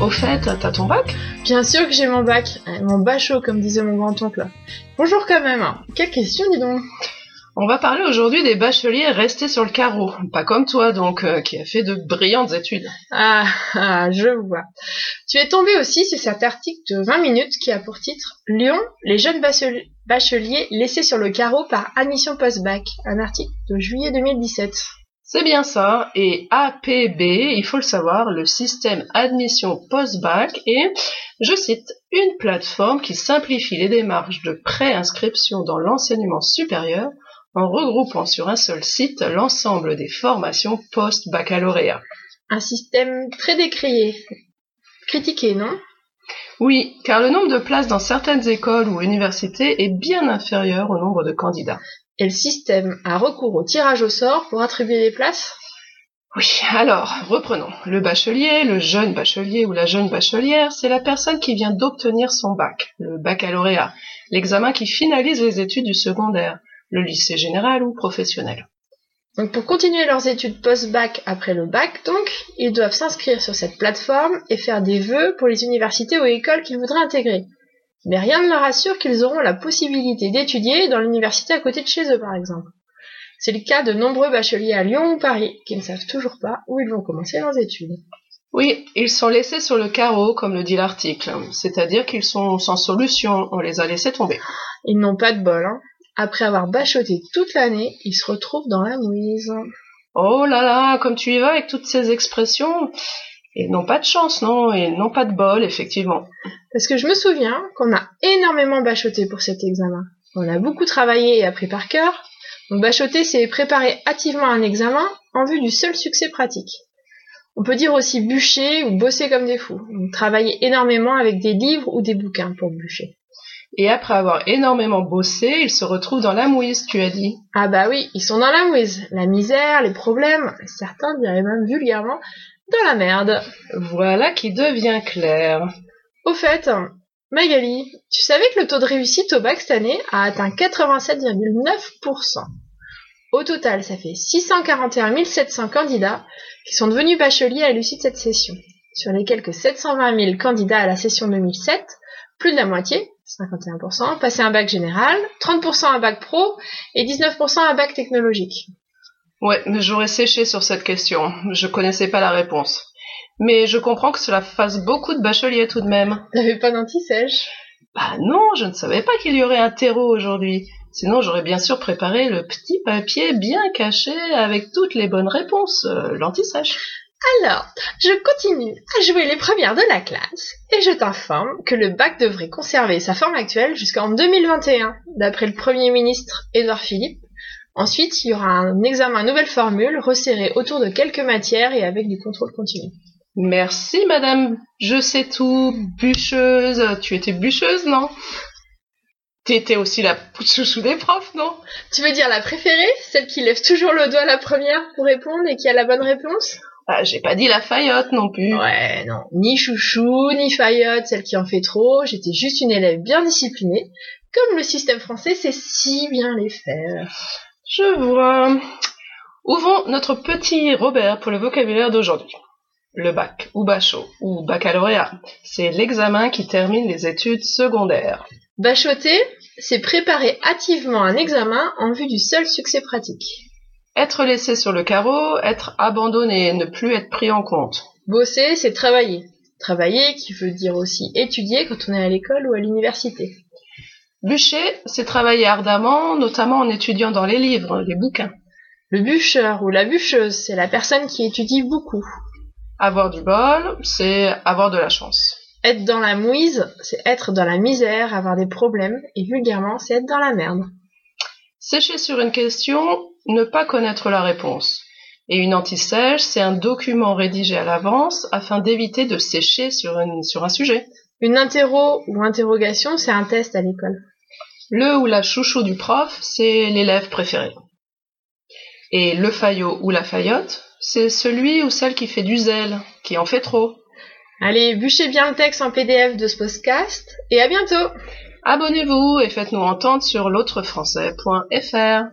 Au fait, t'as ton bac Bien sûr que j'ai mon bac, euh, mon bachot comme disait mon grand-oncle. Bonjour quand même. Quelle question dis donc On va parler aujourd'hui des bacheliers restés sur le carreau. Pas comme toi donc, euh, qui a fait de brillantes études. Ah, ah, je vois. Tu es tombé aussi sur cet article de 20 minutes qui a pour titre Lyon, les jeunes bachel- bacheliers laissés sur le carreau par admission post-bac. Un article de juillet 2017. C'est bien ça, et APB, il faut le savoir, le système admission post-bac est, je cite, une plateforme qui simplifie les démarches de pré-inscription dans l'enseignement supérieur en regroupant sur un seul site l'ensemble des formations post-baccalauréat. Un système très décrié. Critiqué, non? Oui, car le nombre de places dans certaines écoles ou universités est bien inférieur au nombre de candidats. Et le système a recours au tirage au sort pour attribuer les places? Oui, alors, reprenons. Le bachelier, le jeune bachelier ou la jeune bachelière, c'est la personne qui vient d'obtenir son bac, le baccalauréat, l'examen qui finalise les études du secondaire, le lycée général ou professionnel. Donc pour continuer leurs études post-bac après le bac, donc, ils doivent s'inscrire sur cette plateforme et faire des vœux pour les universités ou écoles qu'ils voudraient intégrer. Mais rien ne leur assure qu'ils auront la possibilité d'étudier dans l'université à côté de chez eux, par exemple. C'est le cas de nombreux bacheliers à Lyon ou Paris qui ne savent toujours pas où ils vont commencer leurs études. Oui, ils sont laissés sur le carreau, comme le dit l'article, c'est-à-dire qu'ils sont sans solution, on les a laissés tomber. Ils n'ont pas de bol, hein. Après avoir bachoté toute l'année, ils se retrouvent dans la mouise. Oh là là, comme tu y vas avec toutes ces expressions, ils n'ont pas de chance, non, ils n'ont pas de bol, effectivement. Parce que je me souviens qu'on a énormément bachoté pour cet examen. On a beaucoup travaillé et appris par cœur. Donc bachoter, c'est préparer activement un examen en vue du seul succès pratique. On peut dire aussi bûcher ou bosser comme des fous. Donc travailler énormément avec des livres ou des bouquins pour bûcher. Et après avoir énormément bossé, ils se retrouvent dans la mouise, tu as dit. Ah bah oui, ils sont dans la mouise. La misère, les problèmes, certains diraient même vulgairement, dans la merde. Voilà qui devient clair. Au fait, Magali, tu savais que le taux de réussite au bac cette année a atteint 87,9%. Au total, ça fait 641 700 candidats qui sont devenus bacheliers à l'issue de cette session. Sur les quelques 720 000 candidats à la session 2007, plus de la moitié, 51%, passaient un bac général, 30% un bac pro et 19% un bac technologique. Ouais, mais j'aurais séché sur cette question. Je connaissais pas la réponse. Mais je comprends que cela fasse beaucoup de bacheliers tout de même. T'avais pas d'anti-sèche? Bah non, je ne savais pas qu'il y aurait un terreau aujourd'hui. Sinon, j'aurais bien sûr préparé le petit papier bien caché avec toutes les bonnes réponses, euh, l'anti-sèche. Alors, je continue à jouer les premières de la classe et je t'informe que le bac devrait conserver sa forme actuelle jusqu'en 2021, d'après le Premier ministre Édouard Philippe. Ensuite, il y aura un examen nouvelle formule resserré autour de quelques matières et avec du contrôle continu. Merci, madame. Je sais tout. Bûcheuse. Tu étais bûcheuse, non? T'étais aussi la chouchou des profs, non? Tu veux dire la préférée? Celle qui lève toujours le doigt la première pour répondre et qui a la bonne réponse? Ah, j'ai pas dit la faillotte non plus. Ouais, non. Ni chouchou, ni faillotte, celle qui en fait trop. J'étais juste une élève bien disciplinée, comme le système français sait si bien les faire. Je vois. Ouvrons notre petit Robert pour le vocabulaire d'aujourd'hui. Le bac, ou bachot, ou baccalauréat, c'est l'examen qui termine les études secondaires. Bachoter, c'est préparer hâtivement un examen en vue du seul succès pratique. Être laissé sur le carreau, être abandonné, ne plus être pris en compte. Bosser, c'est travailler. Travailler qui veut dire aussi étudier quand on est à l'école ou à l'université. Bûcher, c'est travailler ardemment, notamment en étudiant dans les livres, les bouquins. Le bûcheur ou la bûcheuse, c'est la personne qui étudie beaucoup. Avoir du bol, c'est avoir de la chance. Être dans la mouise, c'est être dans la misère, avoir des problèmes, et vulgairement, c'est être dans la merde. Sécher sur une question, ne pas connaître la réponse. Et une anti-sèche, c'est un document rédigé à l'avance afin d'éviter de sécher sur, une- sur un sujet. Une interro ou interrogation, c'est un test à l'école. Le ou la chouchou du prof, c'est l'élève préféré. Et le faillot ou la faillotte, c'est celui ou celle qui fait du zèle, qui en fait trop. Allez, bûchez bien le texte en PDF de ce podcast, et à bientôt Abonnez-vous et faites-nous entendre sur l'autrefrançais.fr.